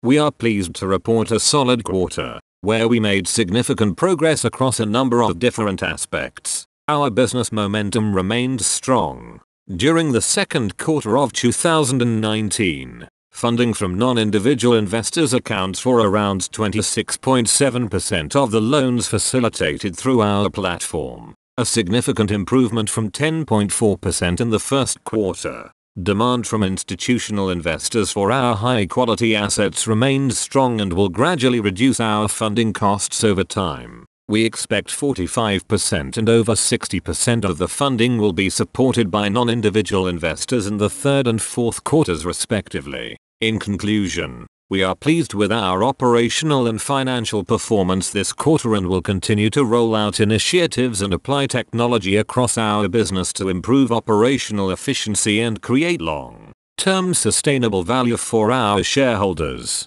We are pleased to report a solid quarter, where we made significant progress across a number of different aspects. Our business momentum remained strong. During the second quarter of 2019, funding from non-individual investors accounts for around 26.7% of the loans facilitated through our platform, a significant improvement from 10.4% in the first quarter. Demand from institutional investors for our high quality assets remains strong and will gradually reduce our funding costs over time. We expect 45% and over 60% of the funding will be supported by non-individual investors in the third and fourth quarters respectively. In conclusion, we are pleased with our operational and financial performance this quarter and will continue to roll out initiatives and apply technology across our business to improve operational efficiency and create long-term sustainable value for our shareholders.